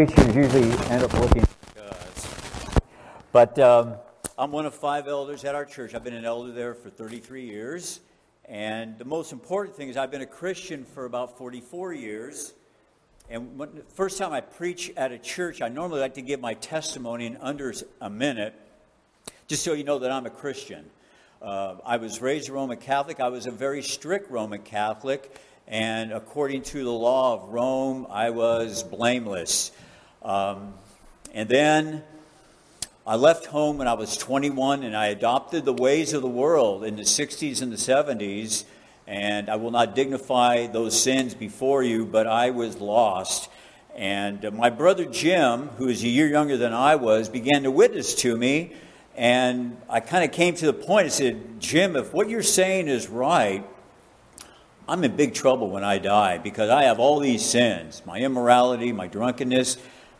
usually end up looking. But um, I'm one of five elders at our church. I've been an elder there for 33 years. And the most important thing is I've been a Christian for about 44 years. And when, the first time I preach at a church, I normally like to give my testimony in under a minute, just so you know that I'm a Christian. Uh, I was raised Roman Catholic. I was a very strict Roman Catholic. And according to the law of Rome, I was blameless. Um, and then I left home when I was 21 and I adopted the ways of the world in the 60s and the 70s. And I will not dignify those sins before you, but I was lost. And my brother Jim, who is a year younger than I was, began to witness to me. And I kind of came to the point and said, Jim, if what you're saying is right, I'm in big trouble when I die because I have all these sins my immorality, my drunkenness.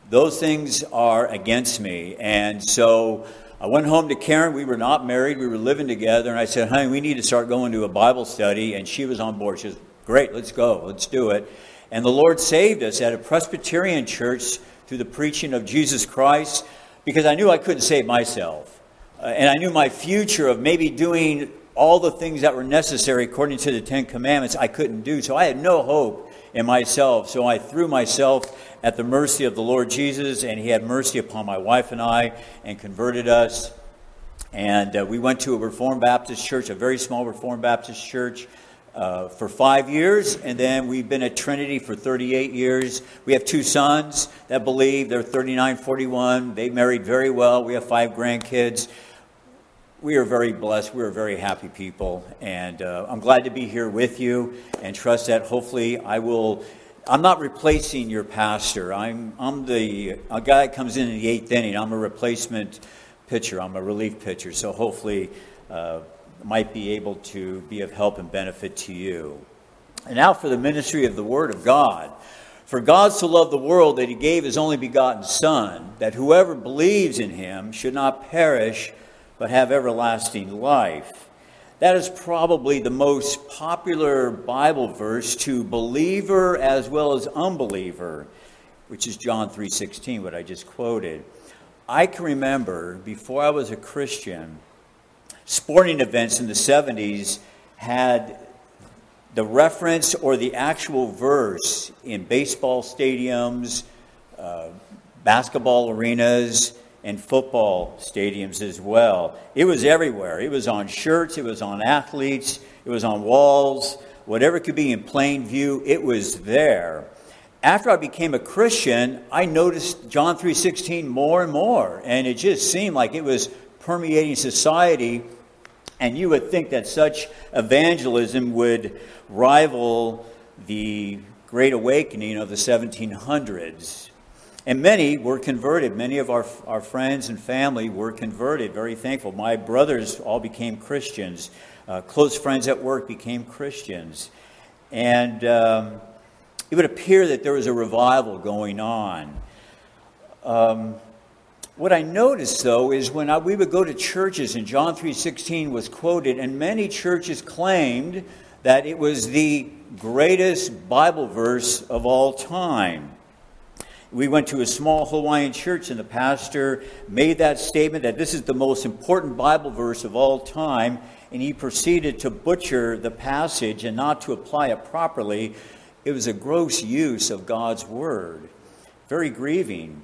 Those things are against me. And so I went home to Karen. We were not married, we were living together. And I said, honey, we need to start going to a Bible study. And she was on board. She said, great, let's go, let's do it. And the Lord saved us at a Presbyterian church through the preaching of Jesus Christ because I knew I couldn't save myself. Uh, and I knew my future of maybe doing all the things that were necessary according to the Ten Commandments, I couldn't do. So I had no hope in myself. So I threw myself at the mercy of the Lord Jesus, and He had mercy upon my wife and I and converted us. And uh, we went to a Reformed Baptist church, a very small Reformed Baptist church. Uh, for five years, and then we've been at Trinity for 38 years. We have two sons that believe. They're 39, 41. They married very well. We have five grandkids we are very blessed. We're very happy people. And uh, I'm glad to be here with you and trust that hopefully I will. I'm not replacing your pastor. I'm, I'm the a guy that comes in in the eighth inning. I'm a replacement pitcher. I'm a relief pitcher. So hopefully, uh, might be able to be of help and benefit to you. And now for the ministry of the Word of God. For God so loved the world that he gave his only begotten Son, that whoever believes in him should not perish but have everlasting life. That is probably the most popular Bible verse to believer as well as unbeliever, which is John 3:16 what I just quoted. I can remember before I was a Christian, sporting events in the 70s had the reference or the actual verse in baseball stadiums, uh, basketball arenas, and football stadiums as well. It was everywhere. It was on shirts, it was on athletes, it was on walls, whatever could be in plain view, it was there. After I became a Christian, I noticed John 3:16 more and more, and it just seemed like it was permeating society and you would think that such evangelism would rival the Great Awakening of the 1700s. And many were converted. Many of our, our friends and family were converted. Very thankful. My brothers all became Christians. Uh, close friends at work became Christians. And um, it would appear that there was a revival going on. Um, what I noticed, though, is when I, we would go to churches and John 3.16 was quoted, and many churches claimed that it was the greatest Bible verse of all time. We went to a small Hawaiian church, and the pastor made that statement that this is the most important Bible verse of all time, and he proceeded to butcher the passage and not to apply it properly. It was a gross use of God's word. Very grieving.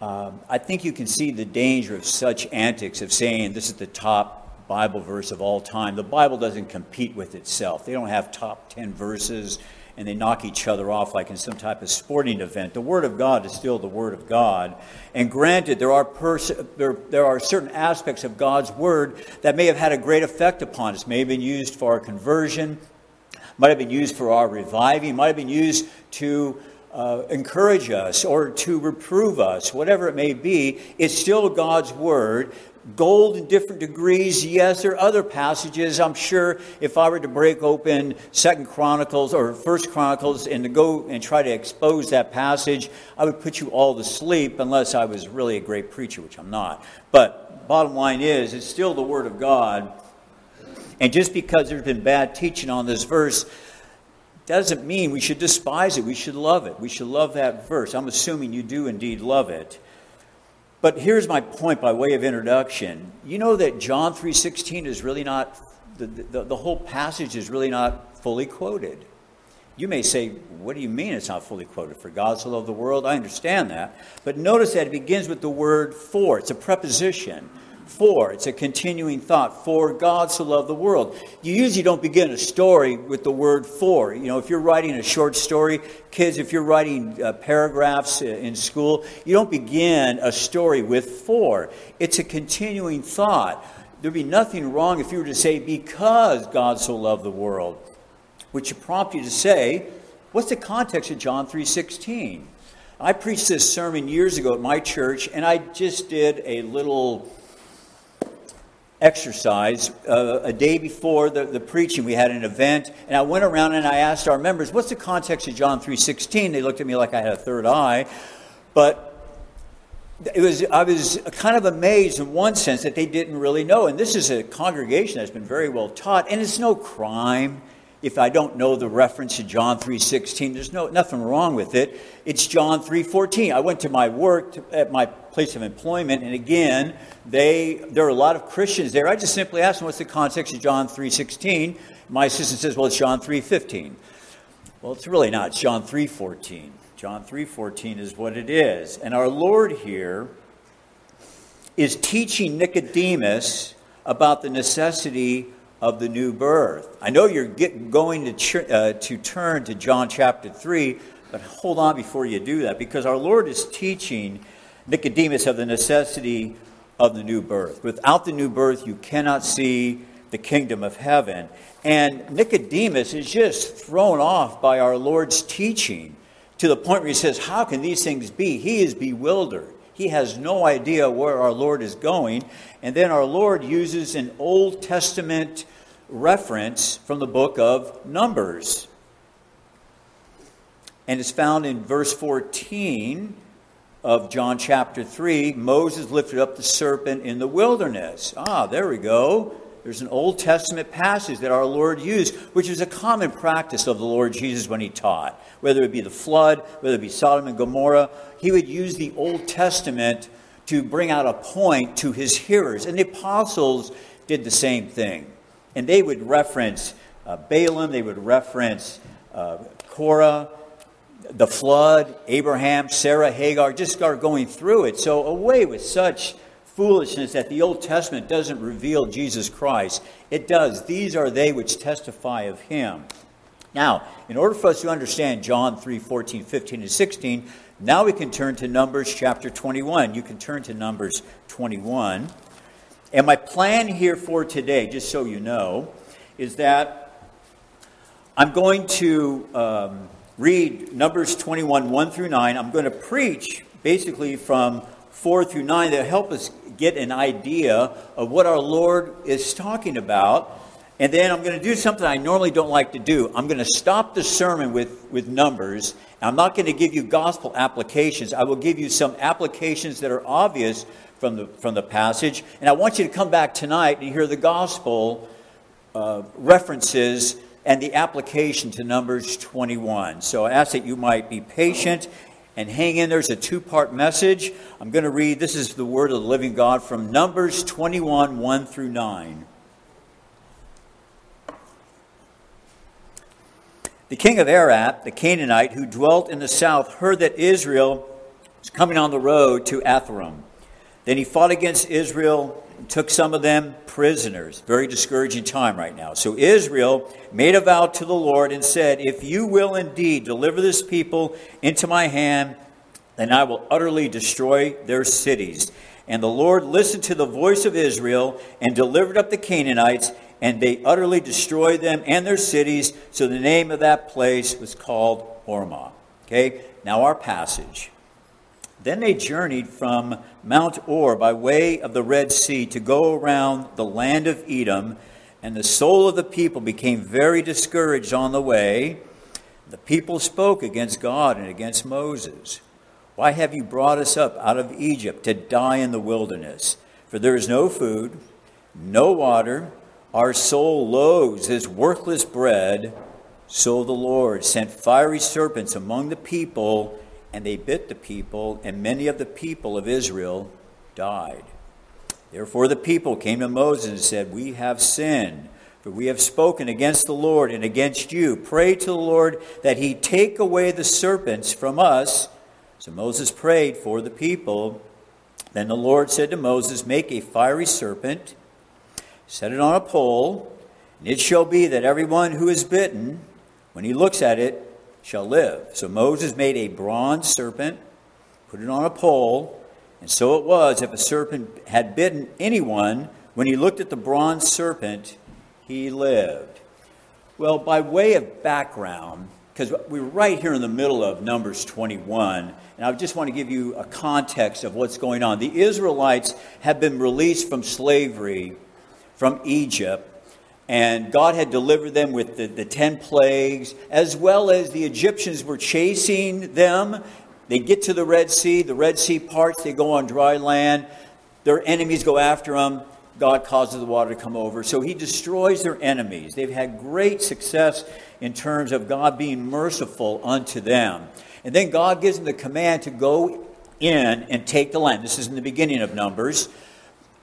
Um, I think you can see the danger of such antics of saying this is the top Bible verse of all time. The Bible doesn't compete with itself, they don't have top 10 verses and they knock each other off like in some type of sporting event. The Word of God is still the Word of God. And granted, there are, pers- there, there are certain aspects of God's Word that may have had a great effect upon us, may have been used for our conversion, might have been used for our reviving, might have been used to uh, encourage us or to reprove us, whatever it may be, it's still God's Word gold in different degrees yes there are other passages i'm sure if i were to break open second chronicles or first chronicles and to go and try to expose that passage i would put you all to sleep unless i was really a great preacher which i'm not but bottom line is it's still the word of god and just because there's been bad teaching on this verse doesn't mean we should despise it. We should love it. We should love that verse. I'm assuming you do indeed love it. But here's my point by way of introduction. You know that John 3:16 is really not the, the, the whole passage is really not fully quoted. You may say, What do you mean it's not fully quoted? For God so loved the world? I understand that. But notice that it begins with the word for. It's a preposition. For. It's a continuing thought. For God so loved the world. You usually don't begin a story with the word for. You know, if you're writing a short story, kids, if you're writing uh, paragraphs uh, in school, you don't begin a story with for. It's a continuing thought. There'd be nothing wrong if you were to say, because God so loved the world which would prompt you to say, what's the context of John 3:16? I preached this sermon years ago at my church, and I just did a little exercise uh, a day before the, the preaching. We had an event, and I went around and I asked our members, "What's the context of John 3:16?" They looked at me like I had a third eye, but it was I was kind of amazed in one sense that they didn't really know. And this is a congregation that's been very well taught, and it's no crime if I don't know the reference to John 3:16, there's no nothing wrong with it. It's John 3:14. I went to my work to, at my place of employment, and again, they there are a lot of Christians there. I just simply asked them, "What's the context of John 3:16?" My assistant says, "Well, it's John 3:15." Well, it's really not. It's John 3:14. John 3:14 is what it is, and our Lord here is teaching Nicodemus about the necessity of the new birth. I know you're get, going to, ch- uh, to turn to John chapter 3, but hold on before you do that because our Lord is teaching Nicodemus of the necessity of the new birth. Without the new birth, you cannot see the kingdom of heaven. And Nicodemus is just thrown off by our Lord's teaching to the point where he says, How can these things be? He is bewildered. He has no idea where our Lord is going. And then our Lord uses an Old Testament reference from the book of Numbers. And it's found in verse 14 of John chapter 3. Moses lifted up the serpent in the wilderness. Ah, there we go. There's an Old Testament passage that our Lord used, which is a common practice of the Lord Jesus when he taught. Whether it be the flood, whether it be Sodom and Gomorrah, he would use the Old Testament to bring out a point to his hearers. And the apostles did the same thing. And they would reference uh, Balaam, they would reference uh, Korah, the flood, Abraham, Sarah, Hagar, just start going through it. So, away with such foolishness that the Old Testament doesn't reveal Jesus Christ. It does. These are they which testify of him. Now, in order for us to understand John 3 14, 15, and 16, now we can turn to Numbers chapter 21. You can turn to Numbers 21. And my plan here for today, just so you know, is that I'm going to um, read Numbers 21, 1 through 9. I'm going to preach basically from 4 through 9 that help us get an idea of what our Lord is talking about. And then I'm going to do something I normally don't like to do. I'm going to stop the sermon with, with numbers. I'm not going to give you gospel applications. I will give you some applications that are obvious from the, from the passage. And I want you to come back tonight and hear the gospel uh, references and the application to Numbers 21. So I ask that you might be patient and hang in. There's a two part message. I'm going to read, this is the word of the living God from Numbers 21 1 through 9. The king of Arad, the Canaanite who dwelt in the south, heard that Israel was coming on the road to Atharim. Then he fought against Israel and took some of them prisoners. Very discouraging time right now. So Israel made a vow to the Lord and said, If you will indeed deliver this people into my hand, then I will utterly destroy their cities. And the Lord listened to the voice of Israel and delivered up the Canaanites, and they utterly destroyed them and their cities. So the name of that place was called Hormah. Okay, now our passage. Then they journeyed from Mount Hor by way of the Red Sea to go around the land of Edom, and the soul of the people became very discouraged on the way. The people spoke against God and against Moses. Why have you brought us up out of Egypt to die in the wilderness? For there is no food, no water. Our soul loathes this worthless bread. So the Lord sent fiery serpents among the people, and they bit the people, and many of the people of Israel died. Therefore the people came to Moses and said, We have sinned, for we have spoken against the Lord and against you. Pray to the Lord that he take away the serpents from us. So Moses prayed for the people. Then the Lord said to Moses, Make a fiery serpent, set it on a pole, and it shall be that everyone who is bitten, when he looks at it, shall live. So Moses made a bronze serpent, put it on a pole, and so it was if a serpent had bitten anyone, when he looked at the bronze serpent, he lived. Well, by way of background, because we're right here in the middle of Numbers 21, and I just want to give you a context of what's going on. The Israelites have been released from slavery from Egypt and God had delivered them with the, the 10 plagues, as well as the Egyptians were chasing them. They get to the Red Sea, the Red Sea parts, they go on dry land. Their enemies go after them. God causes the water to come over. So he destroys their enemies. They've had great success in terms of God being merciful unto them. And then God gives them the command to go in and take the land. This is in the beginning of Numbers.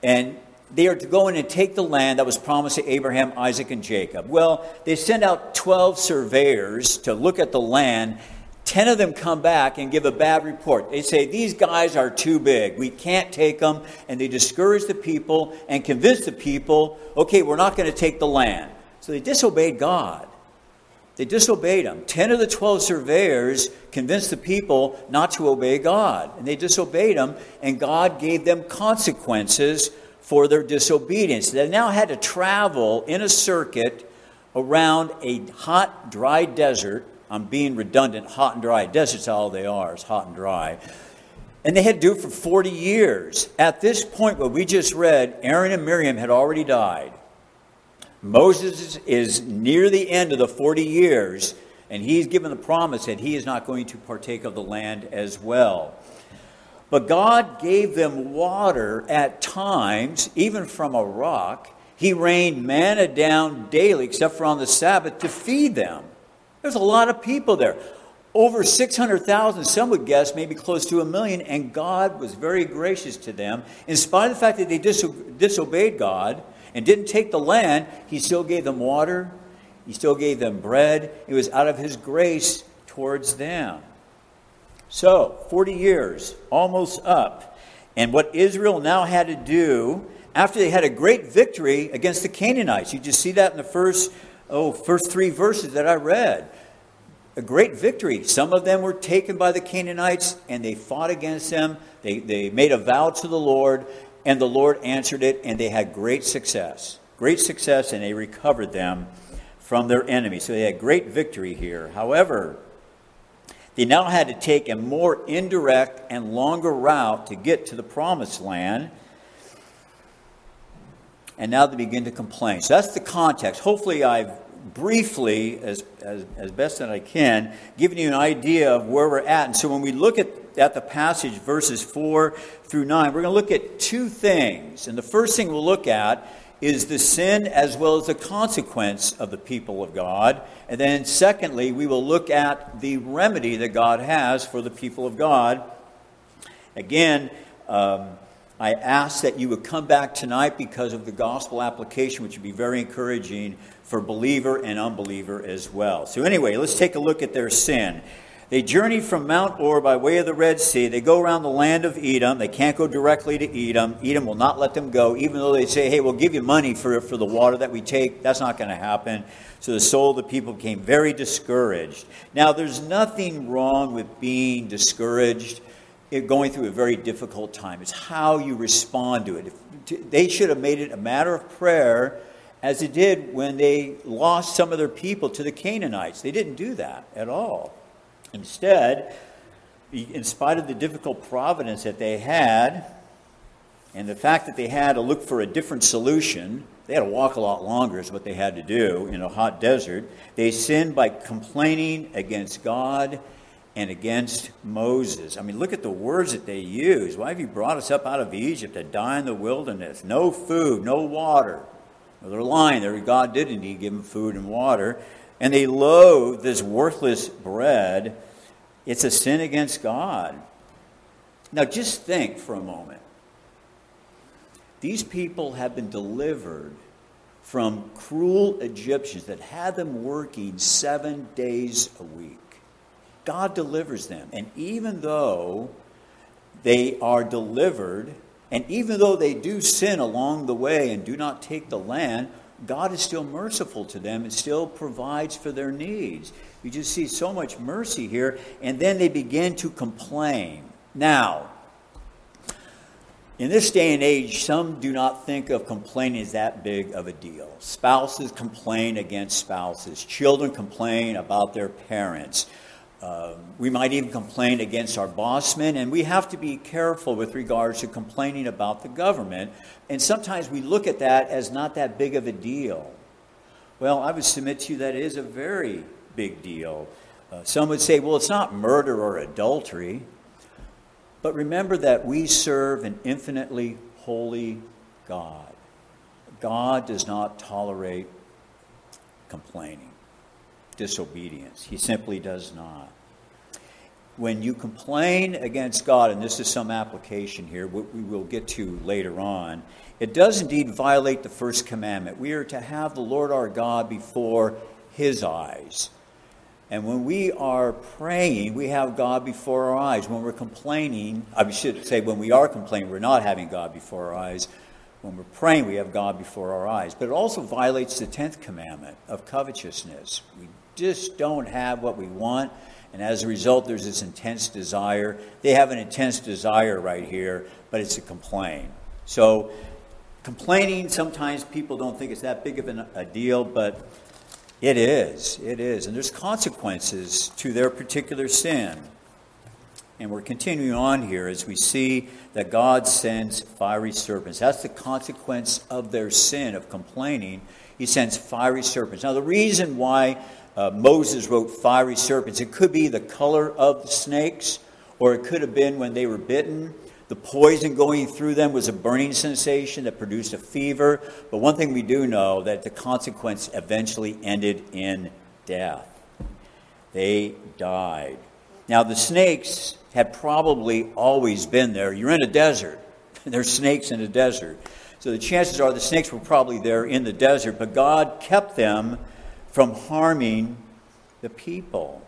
And they are to go in and take the land that was promised to Abraham, Isaac, and Jacob. Well, they send out 12 surveyors to look at the land. 10 of them come back and give a bad report. They say, These guys are too big. We can't take them. And they discourage the people and convince the people, okay, we're not going to take the land. So they disobeyed God. They disobeyed him. 10 of the 12 surveyors convinced the people not to obey God. And they disobeyed him, and God gave them consequences for their disobedience. They now had to travel in a circuit around a hot, dry desert. I'm being redundant, hot and dry. Deserts all they are, it's hot and dry. And they had to do it for 40 years. At this point, what we just read, Aaron and Miriam had already died. Moses is near the end of the 40 years, and he's given the promise that he is not going to partake of the land as well. But God gave them water at times, even from a rock. He rained manna down daily, except for on the Sabbath, to feed them. There's a lot of people there. Over 600,000, some would guess, maybe close to a million, and God was very gracious to them. In spite of the fact that they disobeyed God and didn't take the land, He still gave them water, He still gave them bread. It was out of His grace towards them. So, 40 years, almost up. And what Israel now had to do, after they had a great victory against the Canaanites, you just see that in the first, oh, first three verses that I read. A great victory. Some of them were taken by the Canaanites and they fought against them. They, they made a vow to the Lord, and the Lord answered it, and they had great success. Great success, and they recovered them from their enemies. So they had great victory here. However, they now had to take a more indirect and longer route to get to the promised land. And now they begin to complain. So that's the context. Hopefully, I've briefly, as, as, as best that I can, given you an idea of where we're at. And so when we look at, at the passage, verses 4 through 9, we're going to look at two things. And the first thing we'll look at is the sin as well as the consequence of the people of God. And then, secondly, we will look at the remedy that God has for the people of God. Again, um, I ask that you would come back tonight because of the gospel application, which would be very encouraging for believer and unbeliever as well. So, anyway, let's take a look at their sin. They journey from Mount Hor by way of the Red Sea. They go around the land of Edom. They can't go directly to Edom. Edom will not let them go, even though they say, hey, we'll give you money for, for the water that we take. That's not going to happen. So the soul of the people became very discouraged. Now, there's nothing wrong with being discouraged, going through a very difficult time. It's how you respond to it. If, they should have made it a matter of prayer as it did when they lost some of their people to the Canaanites. They didn't do that at all. Instead, in spite of the difficult providence that they had, and the fact that they had to look for a different solution, they had to walk a lot longer, is what they had to do in a hot desert. They sinned by complaining against God and against Moses. I mean, look at the words that they use. Why have you brought us up out of Egypt to die in the wilderness? No food, no water. Well, they're lying. God did indeed give them food and water. And they loathe this worthless bread, it's a sin against God. Now, just think for a moment. These people have been delivered from cruel Egyptians that had them working seven days a week. God delivers them. And even though they are delivered, and even though they do sin along the way and do not take the land, God is still merciful to them and still provides for their needs. You just see so much mercy here, and then they begin to complain. Now, in this day and age, some do not think of complaining as that big of a deal. Spouses complain against spouses, children complain about their parents. Uh, we might even complain against our bossmen, and we have to be careful with regards to complaining about the government. And sometimes we look at that as not that big of a deal. Well, I would submit to you that it is a very big deal. Uh, some would say, well, it's not murder or adultery. But remember that we serve an infinitely holy God. God does not tolerate complaining, disobedience. He simply does not. When you complain against God, and this is some application here, what we will get to later on, it does indeed violate the first commandment. We are to have the Lord our God before his eyes. And when we are praying, we have God before our eyes. When we're complaining, I should say when we are complaining, we're not having God before our eyes. When we're praying, we have God before our eyes. But it also violates the 10th commandment of covetousness. We just don't have what we want. And as a result, there's this intense desire. They have an intense desire right here, but it's a complaint. So, complaining, sometimes people don't think it's that big of a deal, but it is. It is. And there's consequences to their particular sin. And we're continuing on here as we see that God sends fiery serpents. That's the consequence of their sin, of complaining. He sends fiery serpents. Now, the reason why uh, Moses wrote fiery serpents, it could be the color of the snakes, or it could have been when they were bitten. The poison going through them was a burning sensation that produced a fever. But one thing we do know that the consequence eventually ended in death. They died. Now the snakes had probably always been there. You're in a desert. There's snakes in a desert. So the chances are the snakes were probably there in the desert, but God kept them from harming the people.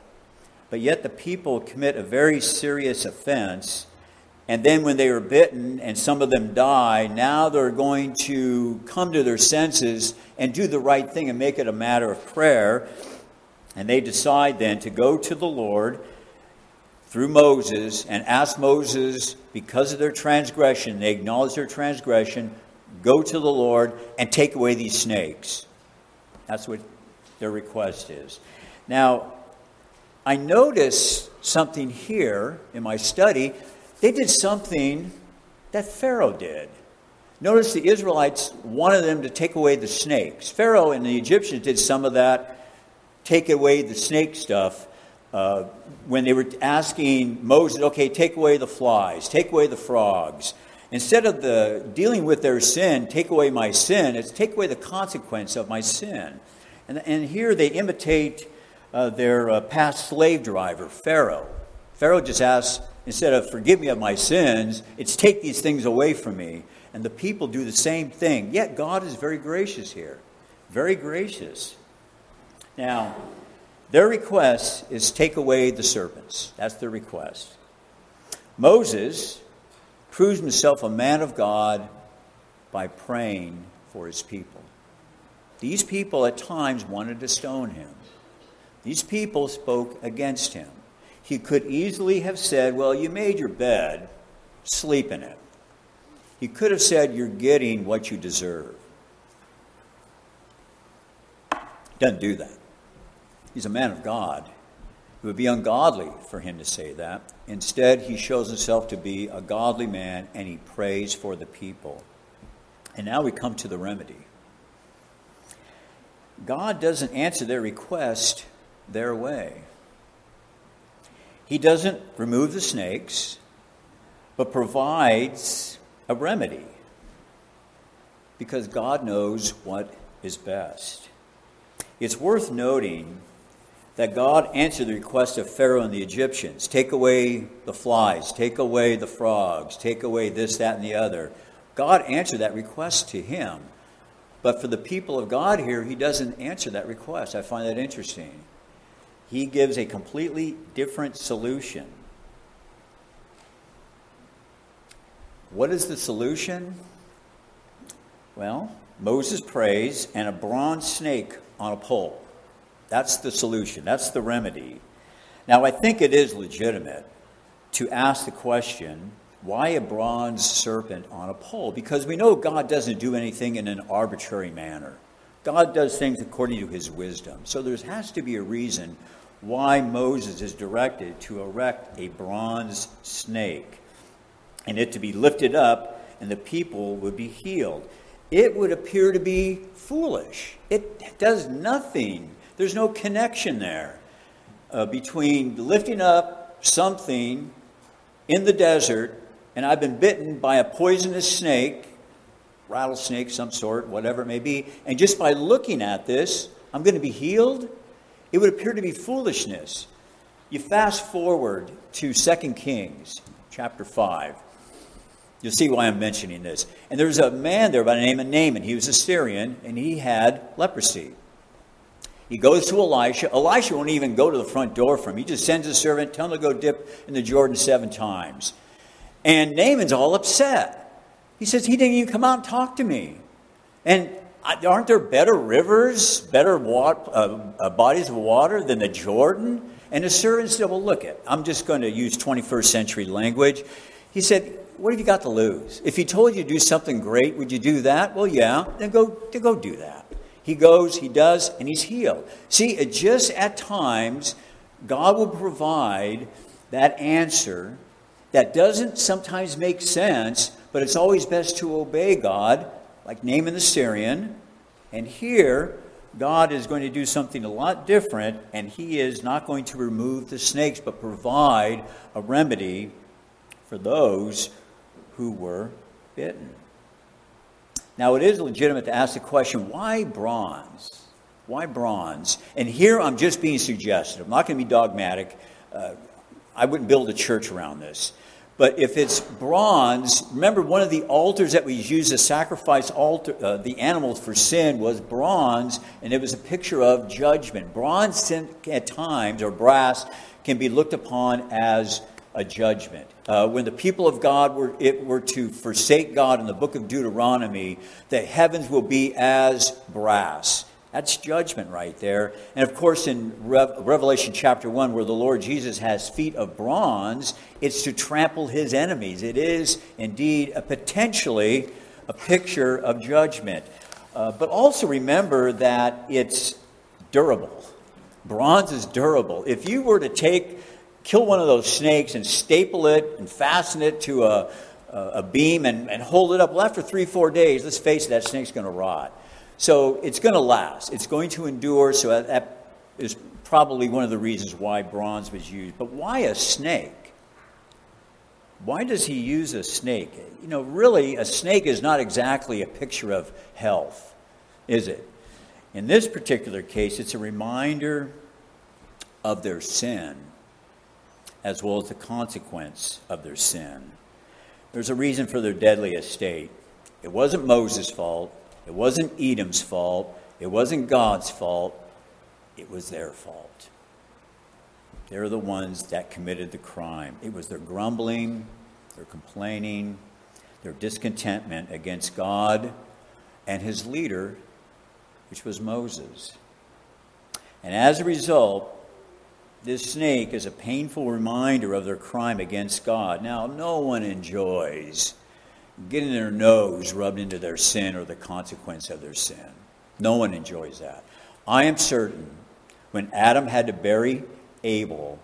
But yet the people commit a very serious offense and then when they are bitten and some of them die, now they're going to come to their senses and do the right thing and make it a matter of prayer. And they decide then to go to the Lord through Moses and ask Moses, because of their transgression, they acknowledge their transgression, go to the Lord and take away these snakes. That's what their request is. Now, I notice something here in my study they did something that Pharaoh did. Notice the Israelites wanted them to take away the snakes. Pharaoh and the Egyptians did some of that, take away the snake stuff. Uh, when they were asking Moses, okay, take away the flies, take away the frogs. Instead of the dealing with their sin, take away my sin, it's take away the consequence of my sin. And, and here they imitate uh, their uh, past slave driver, Pharaoh. Pharaoh just asks, instead of forgive me of my sins, it's take these things away from me. And the people do the same thing. Yet God is very gracious here. Very gracious. Now, their request is take away the serpents. That's their request. Moses proves himself a man of God by praying for his people. These people at times wanted to stone him. These people spoke against him. He could easily have said, Well, you made your bed, sleep in it. He could have said, You're getting what you deserve. Doesn't do that. He's a man of God. It would be ungodly for him to say that. Instead, he shows himself to be a godly man and he prays for the people. And now we come to the remedy. God doesn't answer their request their way. He doesn't remove the snakes, but provides a remedy because God knows what is best. It's worth noting that God answered the request of Pharaoh and the Egyptians take away the flies, take away the frogs, take away this, that, and the other. God answered that request to him. But for the people of God here, he doesn't answer that request. I find that interesting. He gives a completely different solution. What is the solution? Well, Moses prays and a bronze snake on a pole. That's the solution, that's the remedy. Now, I think it is legitimate to ask the question why a bronze serpent on a pole? Because we know God doesn't do anything in an arbitrary manner. God does things according to his wisdom. So there has to be a reason why Moses is directed to erect a bronze snake and it to be lifted up and the people would be healed. It would appear to be foolish. It does nothing there's no connection there uh, between lifting up something in the desert and I've been bitten by a poisonous snake, rattlesnake, some sort, whatever it may be, and just by looking at this, I'm going to be healed. It would appear to be foolishness. You fast forward to 2 Kings chapter 5. You'll see why I'm mentioning this. And there's a man there by the name of Naaman. He was a Syrian, and he had leprosy. He goes to Elisha. Elisha won't even go to the front door for him. He just sends a servant, tell him to go dip in the Jordan seven times. And Naaman's all upset. He says, He didn't even come out and talk to me. And aren't there better rivers, better water, uh, uh, bodies of water than the Jordan? And the servant said, Well, look, it. I'm just going to use 21st century language. He said, What have you got to lose? If he told you to do something great, would you do that? Well, yeah, then go, then go do that. He goes, he does, and he's healed. See, just at times, God will provide that answer that doesn't sometimes make sense, but it's always best to obey God, like Naaman the Syrian. And here, God is going to do something a lot different, and He is not going to remove the snakes, but provide a remedy for those who were bitten. Now, it is legitimate to ask the question why bronze? Why bronze? And here I'm just being suggestive. I'm not going to be dogmatic. Uh, I wouldn't build a church around this. But if it's bronze, remember one of the altars that we used to sacrifice altar, uh, the animals for sin was bronze, and it was a picture of judgment. Bronze at times, or brass, can be looked upon as a judgment. Uh, when the people of God were, it, were to forsake God in the book of Deuteronomy, the heavens will be as brass. That's judgment right there. And of course, in Re- Revelation chapter 1, where the Lord Jesus has feet of bronze, it's to trample his enemies. It is indeed a potentially a picture of judgment. Uh, but also remember that it's durable. Bronze is durable. If you were to take kill one of those snakes and staple it and fasten it to a, a beam and, and hold it up. Well, after three, four days, let's face it, that snake's going to rot. So it's going to last. It's going to endure. So that is probably one of the reasons why bronze was used. But why a snake? Why does he use a snake? You know, really, a snake is not exactly a picture of health, is it? In this particular case, it's a reminder of their sin as well as the consequence of their sin. There's a reason for their deadly estate. It wasn't Moses' fault, it wasn't Edom's fault, it wasn't God's fault, it was their fault. They're the ones that committed the crime. It was their grumbling, their complaining, their discontentment against God and his leader, which was Moses. And as a result, this snake is a painful reminder of their crime against God. Now, no one enjoys getting their nose rubbed into their sin or the consequence of their sin. No one enjoys that. I am certain when Adam had to bury Abel,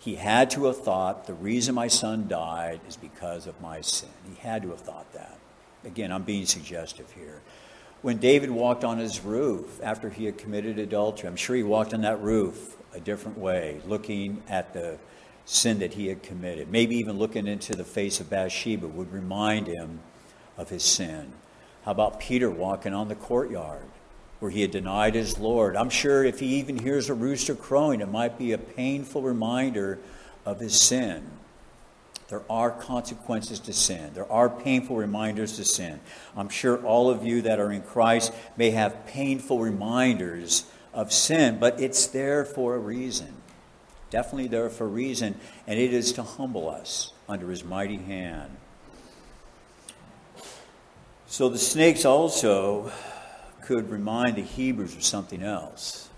he had to have thought the reason my son died is because of my sin. He had to have thought that. Again, I'm being suggestive here. When David walked on his roof after he had committed adultery, I'm sure he walked on that roof a different way, looking at the sin that he had committed. Maybe even looking into the face of Bathsheba would remind him of his sin. How about Peter walking on the courtyard where he had denied his Lord. I'm sure if he even hears a rooster crowing, it might be a painful reminder of his sin. There are consequences to sin. There are painful reminders to sin. I'm sure all of you that are in Christ may have painful reminders of sin, but it's there for a reason. Definitely there for a reason, and it is to humble us under his mighty hand. So the snakes also could remind the Hebrews of something else.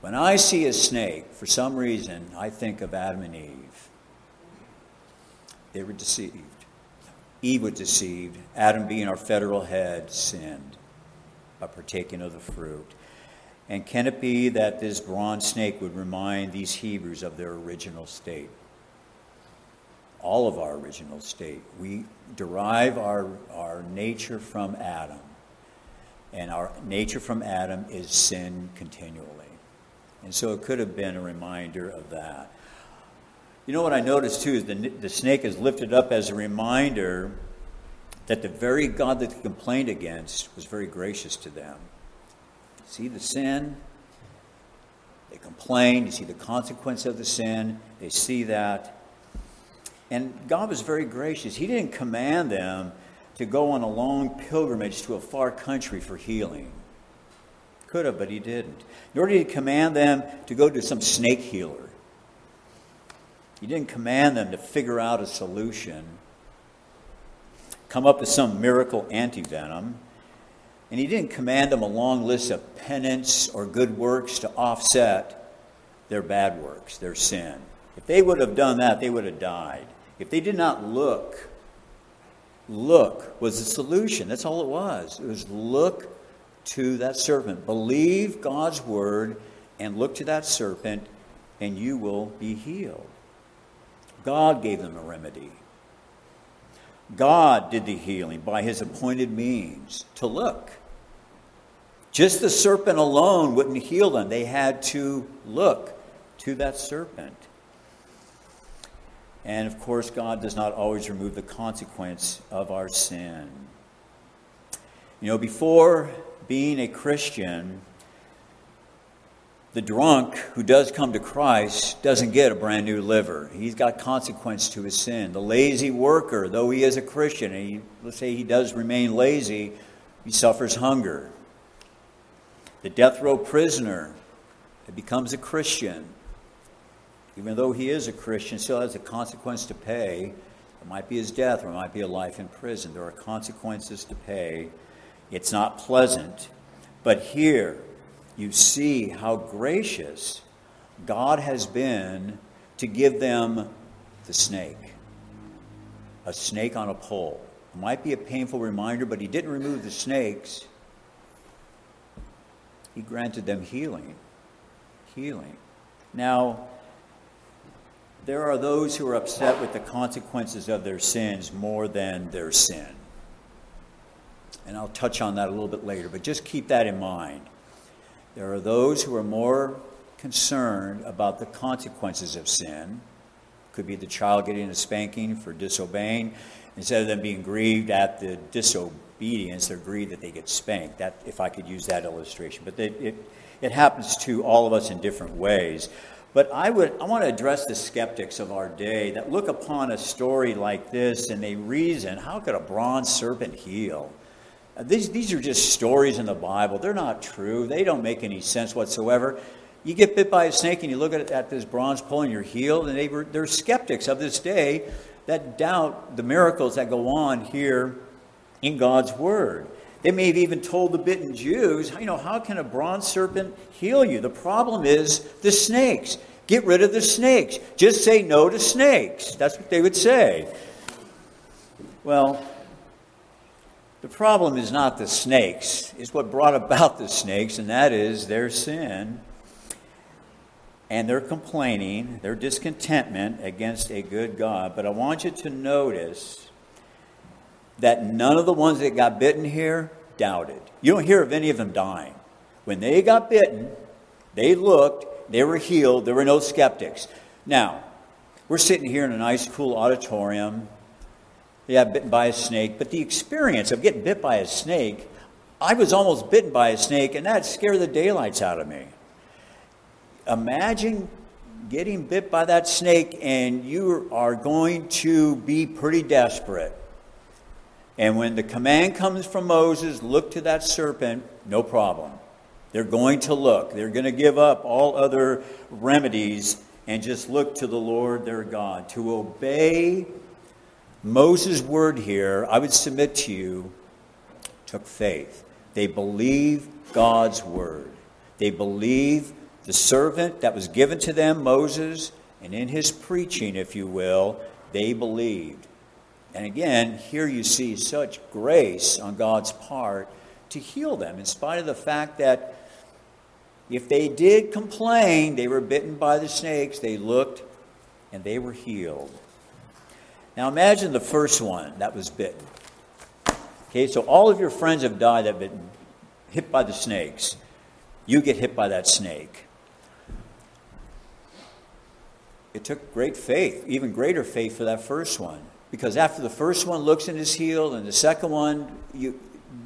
When I see a snake, for some reason, I think of Adam and Eve. They were deceived. Eve was deceived. Adam, being our federal head, sinned by partaking of the fruit. And can it be that this bronze snake would remind these Hebrews of their original state? All of our original state. We derive our, our nature from Adam. And our nature from Adam is sin continually. And so it could have been a reminder of that. You know what I noticed too is the, the snake is lifted up as a reminder that the very God that they complained against was very gracious to them. See the sin, they complain, you see the consequence of the sin, they see that. And God was very gracious. He didn't command them to go on a long pilgrimage to a far country for healing. Could have, but he didn't. Nor did he command them to go to some snake healer. He didn't command them to figure out a solution, come up with some miracle antivenom. And he didn't command them a long list of penance or good works to offset their bad works, their sin. If they would have done that, they would have died. If they did not look, look was the solution. That's all it was. It was look to that serpent. Believe God's word and look to that serpent, and you will be healed. God gave them a remedy. God did the healing by his appointed means to look. Just the serpent alone wouldn't heal them. They had to look to that serpent. And of course, God does not always remove the consequence of our sin. You know, before being a Christian, the drunk who does come to Christ doesn't get a brand new liver. He's got consequence to his sin. The lazy worker, though he is a Christian, and he, let's say he does remain lazy, he suffers hunger. The death row prisoner that becomes a Christian, even though he is a Christian, still has a consequence to pay. It might be his death or it might be a life in prison. There are consequences to pay. It's not pleasant. But here, you see how gracious God has been to give them the snake. A snake on a pole. It might be a painful reminder, but he didn't remove the snakes. He granted them healing. Healing. Now, there are those who are upset with the consequences of their sins more than their sin. And I'll touch on that a little bit later, but just keep that in mind. There are those who are more concerned about the consequences of sin. Could be the child getting a spanking for disobeying. Instead of them being grieved at the disobedience, they're grieved that they get spanked. That, if I could use that illustration. But it, it, it happens to all of us in different ways. But I, would, I want to address the skeptics of our day that look upon a story like this and they reason how could a bronze serpent heal? Uh, these, these are just stories in the Bible. They're not true. They don't make any sense whatsoever. You get bit by a snake and you look at, at this bronze pole and you're healed, and they were, they're skeptics of this day that doubt the miracles that go on here in God's Word. They may have even told the bitten Jews, you know, how can a bronze serpent heal you? The problem is the snakes. Get rid of the snakes. Just say no to snakes. That's what they would say. Well, the problem is not the snakes, it's what brought about the snakes, and that is their sin and their complaining, their discontentment against a good God. But I want you to notice that none of the ones that got bitten here doubted. You don't hear of any of them dying. When they got bitten, they looked, they were healed, there were no skeptics. Now, we're sitting here in a nice, cool auditorium yeah, bitten by a snake. But the experience of getting bit by a snake, I was almost bitten by a snake, and that scared the daylights out of me. Imagine getting bit by that snake, and you are going to be pretty desperate. And when the command comes from Moses, look to that serpent, no problem. They're going to look. They're going to give up all other remedies and just look to the Lord their God. To obey Moses' word here, I would submit to you, took faith. They believe God's word. They believe the servant that was given to them, Moses, and in his preaching, if you will, they believed. And again, here you see such grace on God's part to heal them, in spite of the fact that if they did complain, they were bitten by the snakes, they looked and they were healed. Now imagine the first one that was bitten. Okay, so all of your friends have died that have been hit by the snakes. You get hit by that snake. It took great faith, even greater faith for that first one. Because after the first one looks and is healed, and the second one, you,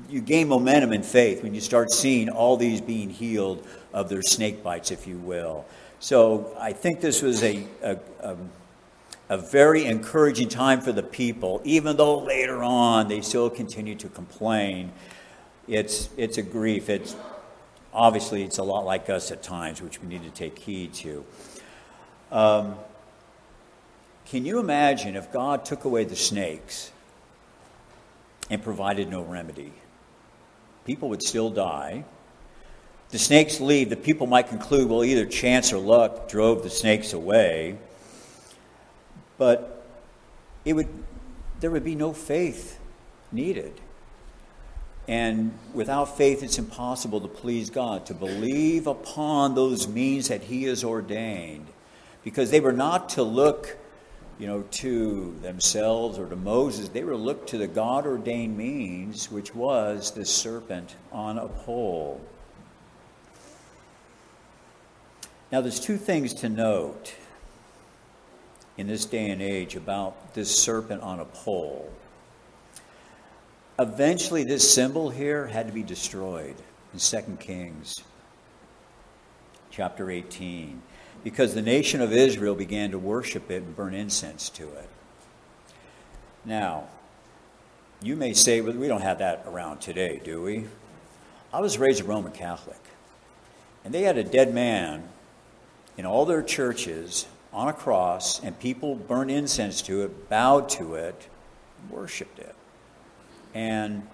you gain momentum in faith when you start seeing all these being healed of their snake bites, if you will. So I think this was a, a, a, a very encouraging time for the people, even though later on they still continue to complain. It's, it's a grief. It's, obviously, it's a lot like us at times, which we need to take heed to. Um, can you imagine if God took away the snakes and provided no remedy? People would still die the snakes leave, the people might conclude, well, either chance or luck drove the snakes away. But it would, there would be no faith needed. And without faith, it's impossible to please God, to believe upon those means that He has ordained. Because they were not to look, you know, to themselves or to Moses. They were to look to the God ordained means, which was the serpent on a pole. Now, there's two things to note in this day and age about this serpent on a pole. Eventually, this symbol here had to be destroyed in 2 Kings chapter 18 because the nation of Israel began to worship it and burn incense to it. Now, you may say, well, we don't have that around today, do we? I was raised a Roman Catholic, and they had a dead man in all their churches on a cross, and people burned incense to it, bowed to it, worshiped it. And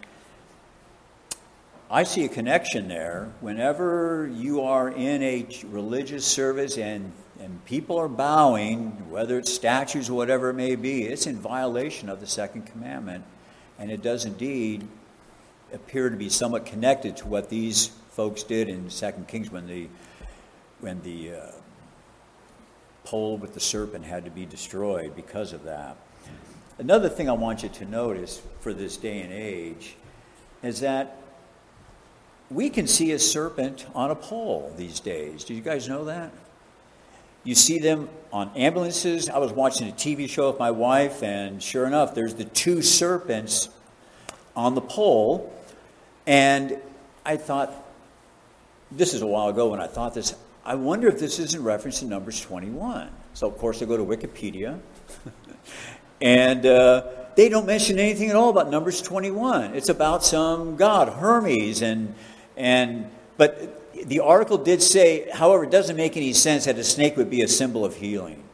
I see a connection there. Whenever you are in a religious service and, and people are bowing, whether it's statues or whatever it may be, it's in violation of the second commandment. And it does indeed appear to be somewhat connected to what these folks did in Second Kings when the when the uh, pole with the serpent had to be destroyed because of that. Another thing I want you to notice for this day and age is that we can see a serpent on a pole these days. Do you guys know that? You see them on ambulances. I was watching a TV show with my wife, and sure enough, there's the two serpents on the pole. And I thought, this is a while ago when I thought this. I wonder if this is in reference to Numbers 21. So, of course, I go to Wikipedia, and uh, they don't mention anything at all about Numbers 21. It's about some god, Hermes, and and but the article did say, however, it doesn't make any sense that a snake would be a symbol of healing.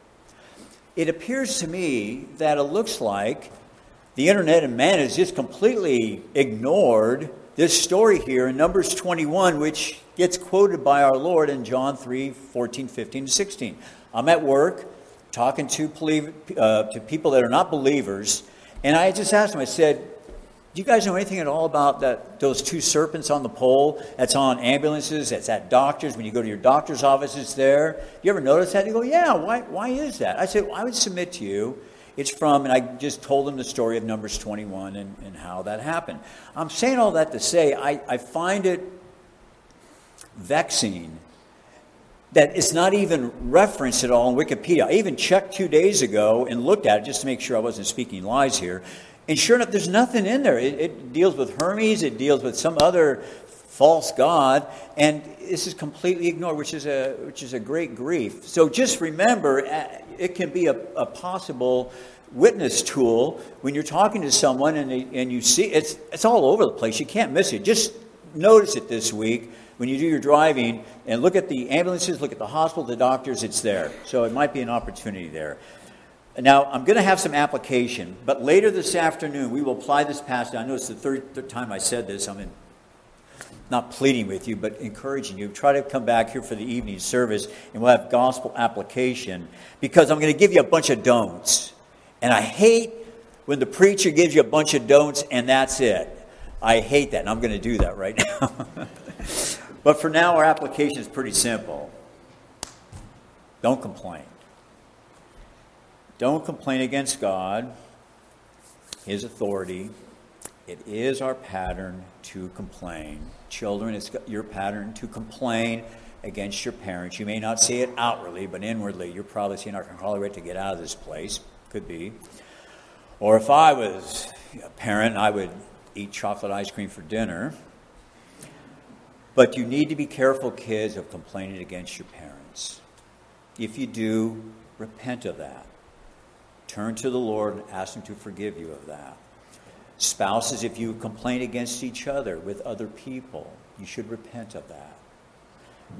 It appears to me that it looks like the internet and man has just completely ignored this story here in Numbers 21, which gets quoted by our Lord in John 3 14, 15, 16. I'm at work talking to, uh, to people that are not believers, and I just asked them, I said, do you guys know anything at all about that, those two serpents on the pole that's on ambulances, that's at doctors, when you go to your doctor's office, it's there? You ever notice that? They go, yeah, why, why is that? I said, well, I would submit to you it's from, and I just told them the story of Numbers 21 and, and how that happened. I'm saying all that to say I, I find it vexing that it's not even referenced at all in Wikipedia. I even checked two days ago and looked at it just to make sure I wasn't speaking lies here. And sure enough, there's nothing in there. It, it deals with Hermes, it deals with some other false god, and this is completely ignored, which is a, which is a great grief. So just remember, uh, it can be a, a possible witness tool when you're talking to someone and, they, and you see it's, it's all over the place. You can't miss it. Just notice it this week when you do your driving and look at the ambulances, look at the hospital, the doctors, it's there. So it might be an opportunity there. Now, I'm going to have some application, but later this afternoon we will apply this passage. I know it's the third, third time I said this. I'm in, not pleading with you, but encouraging you. Try to come back here for the evening service, and we'll have gospel application because I'm going to give you a bunch of don'ts. And I hate when the preacher gives you a bunch of don'ts and that's it. I hate that, and I'm going to do that right now. but for now, our application is pretty simple. Don't complain. Don't complain against God, His authority. It is our pattern to complain. Children, it's your pattern to complain against your parents. You may not see it outwardly, but inwardly, you're probably saying, I can hardly wait to get out of this place. Could be. Or if I was a parent, I would eat chocolate ice cream for dinner. But you need to be careful, kids, of complaining against your parents. If you do, repent of that. Turn to the Lord and ask Him to forgive you of that. Spouses, if you complain against each other with other people, you should repent of that.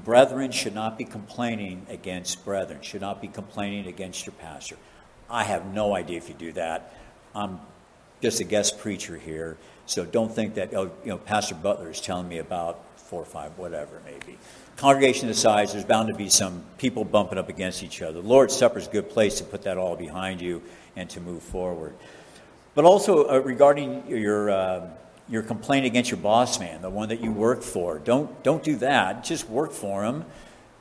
Brethren should not be complaining against brethren, should not be complaining against your pastor. I have no idea if you do that. I'm just a guest preacher here, so don't think that, oh, you know, Pastor Butler is telling me about four or five, whatever it may be congregation size, there's bound to be some people bumping up against each other. The Lord's Supper is a good place to put that all behind you and to move forward. But also uh, regarding your uh, your complaint against your boss man, the one that you work for, don't don't do that. Just work for him,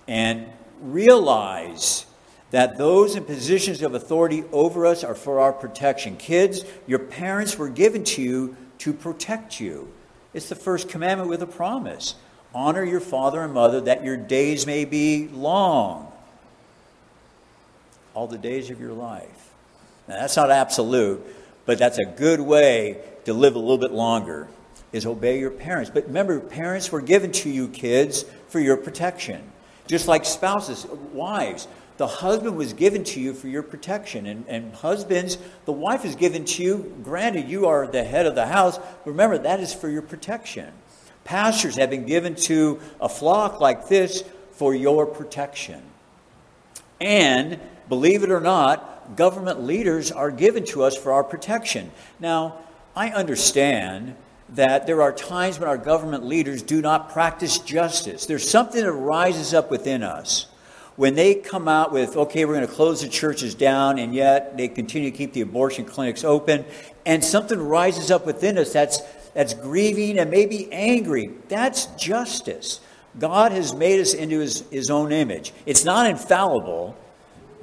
and realize that those in positions of authority over us are for our protection. Kids, your parents were given to you to protect you. It's the first commandment with a promise. Honor your father and mother that your days may be long. All the days of your life. Now, that's not absolute, but that's a good way to live a little bit longer, is obey your parents. But remember, parents were given to you, kids, for your protection. Just like spouses, wives. The husband was given to you for your protection. And, and husbands, the wife is given to you. Granted, you are the head of the house. Remember, that is for your protection. Pastors have been given to a flock like this for your protection. And, believe it or not, government leaders are given to us for our protection. Now, I understand that there are times when our government leaders do not practice justice. There's something that rises up within us when they come out with, okay, we're going to close the churches down, and yet they continue to keep the abortion clinics open, and something rises up within us that's that's grieving and maybe angry. That's justice. God has made us into his, his own image. It's not infallible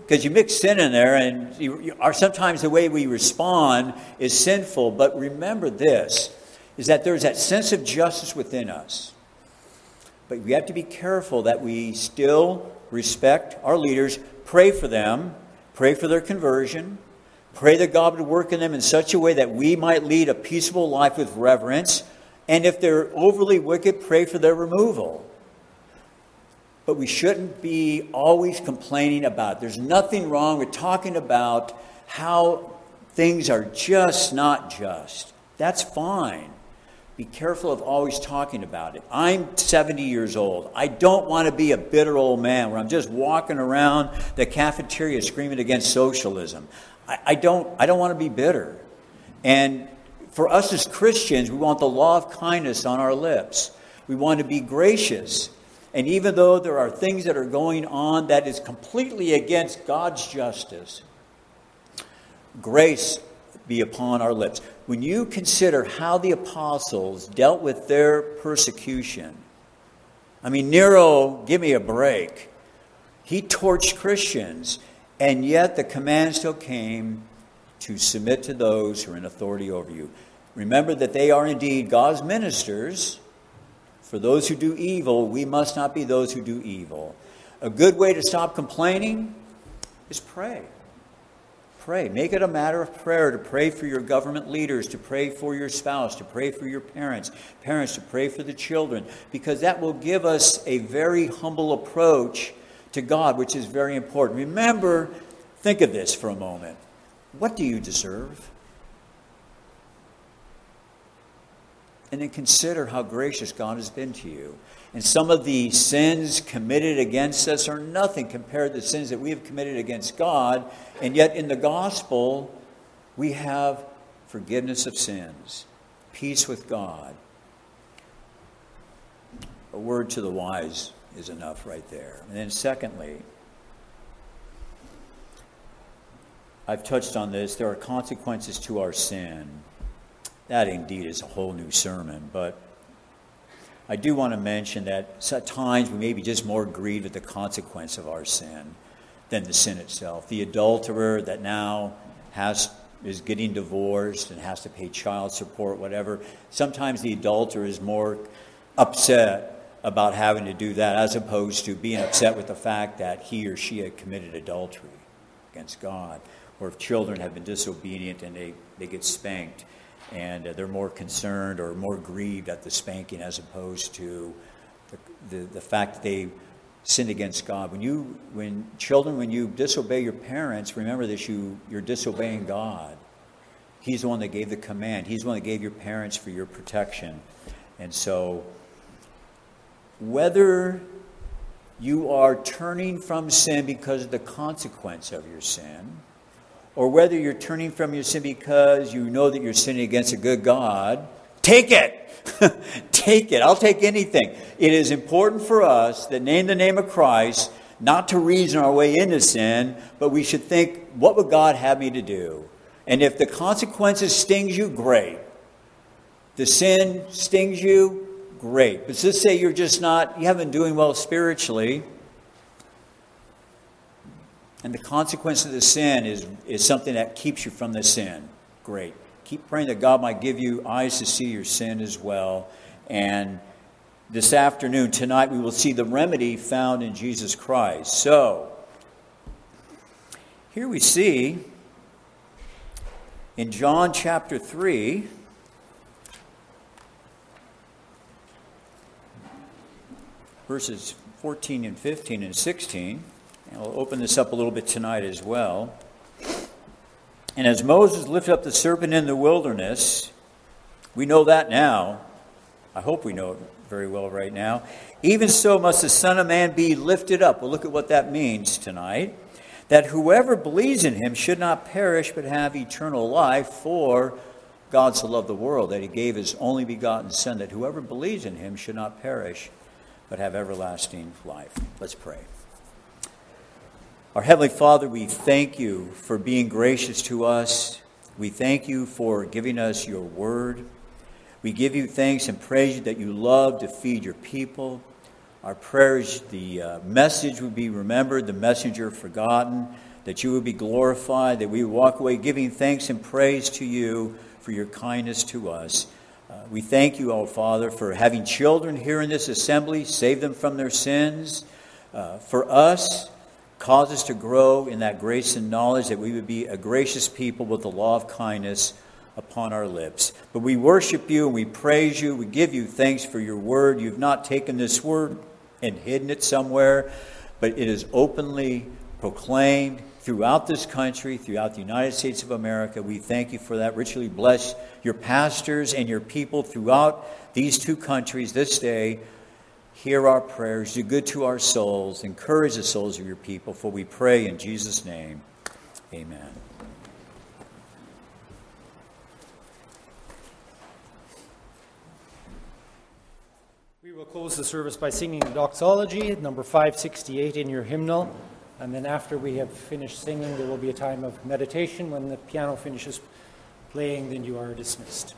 because you mix sin in there, and you, you are, sometimes the way we respond is sinful. But remember this is that there's that sense of justice within us. But we have to be careful that we still respect our leaders, pray for them, pray for their conversion, Pray that God would work in them in such a way that we might lead a peaceable life with reverence. And if they're overly wicked, pray for their removal. But we shouldn't be always complaining about it. There's nothing wrong with talking about how things are just not just. That's fine. Be careful of always talking about it. I'm 70 years old. I don't want to be a bitter old man where I'm just walking around the cafeteria screaming against socialism. I, I don't, I don't want to be bitter. And for us as Christians, we want the law of kindness on our lips. We want to be gracious. And even though there are things that are going on that is completely against God's justice, grace be upon our lips. When you consider how the apostles dealt with their persecution, I mean, Nero, give me a break. He torched Christians. And yet the command still came to submit to those who are in authority over you. Remember that they are indeed God's ministers. For those who do evil, we must not be those who do evil. A good way to stop complaining is pray. pray. Make it a matter of prayer to pray for your government leaders, to pray for your spouse, to pray for your parents, parents to pray for the children, because that will give us a very humble approach to God, which is very important. Remember, think of this for a moment. What do you deserve? And then consider how gracious God has been to you. And some of the sins committed against us are nothing compared to the sins that we have committed against God. And yet, in the gospel, we have forgiveness of sins, peace with God. A word to the wise is enough right there. And then, secondly, I've touched on this. There are consequences to our sin. That indeed is a whole new sermon, but I do want to mention that at times we may be just more grieved at the consequence of our sin than the sin itself. The adulterer that now has is getting divorced and has to pay child support, whatever. Sometimes the adulterer is more upset about having to do that as opposed to being upset with the fact that he or she had committed adultery against God. Or if children have been disobedient and they, they get spanked and uh, they're more concerned or more grieved at the spanking as opposed to the, the, the fact that they sinned against God. When you, when children, when you disobey your parents, remember this: you you're disobeying God. He's the one that gave the command. He's the one that gave your parents for your protection, and so whether you are turning from sin because of the consequence of your sin or whether you're turning from your sin because you know that you're sinning against a good God, take it. take it. I'll take anything. It is important for us that name the name of Christ, not to reason our way into sin, but we should think, what would God have me to do? And if the consequences stings you, great. The sin stings you, great. But let's say you're just not, you haven't doing well spiritually, and the consequence of the sin is, is something that keeps you from the sin. Great. Keep praying that God might give you eyes to see your sin as well. And this afternoon, tonight, we will see the remedy found in Jesus Christ. So, here we see in John chapter 3, verses 14 and 15 and 16. I'll open this up a little bit tonight as well. And as Moses lifted up the serpent in the wilderness, we know that now. I hope we know it very well right now. Even so must the Son of Man be lifted up. We'll look at what that means tonight. That whoever believes in him should not perish but have eternal life, for God so loved the world that he gave his only begotten Son, that whoever believes in him should not perish but have everlasting life. Let's pray. Our Heavenly Father, we thank you for being gracious to us. We thank you for giving us your word. We give you thanks and praise that you love to feed your people. Our prayers, the uh, message would be remembered, the messenger forgotten, that you would be glorified, that we walk away giving thanks and praise to you for your kindness to us. Uh, we thank you, O Father, for having children here in this assembly, save them from their sins. Uh, for us, Cause us to grow in that grace and knowledge that we would be a gracious people with the law of kindness upon our lips. But we worship you and we praise you. We give you thanks for your word. You've not taken this word and hidden it somewhere, but it is openly proclaimed throughout this country, throughout the United States of America. We thank you for that. Richly bless your pastors and your people throughout these two countries this day hear our prayers, do good to our souls, encourage the souls of your people, for we pray in Jesus' name. Amen. We will close the service by singing the doxology, number 568 in your hymnal. And then after we have finished singing, there will be a time of meditation. When the piano finishes playing, then you are dismissed.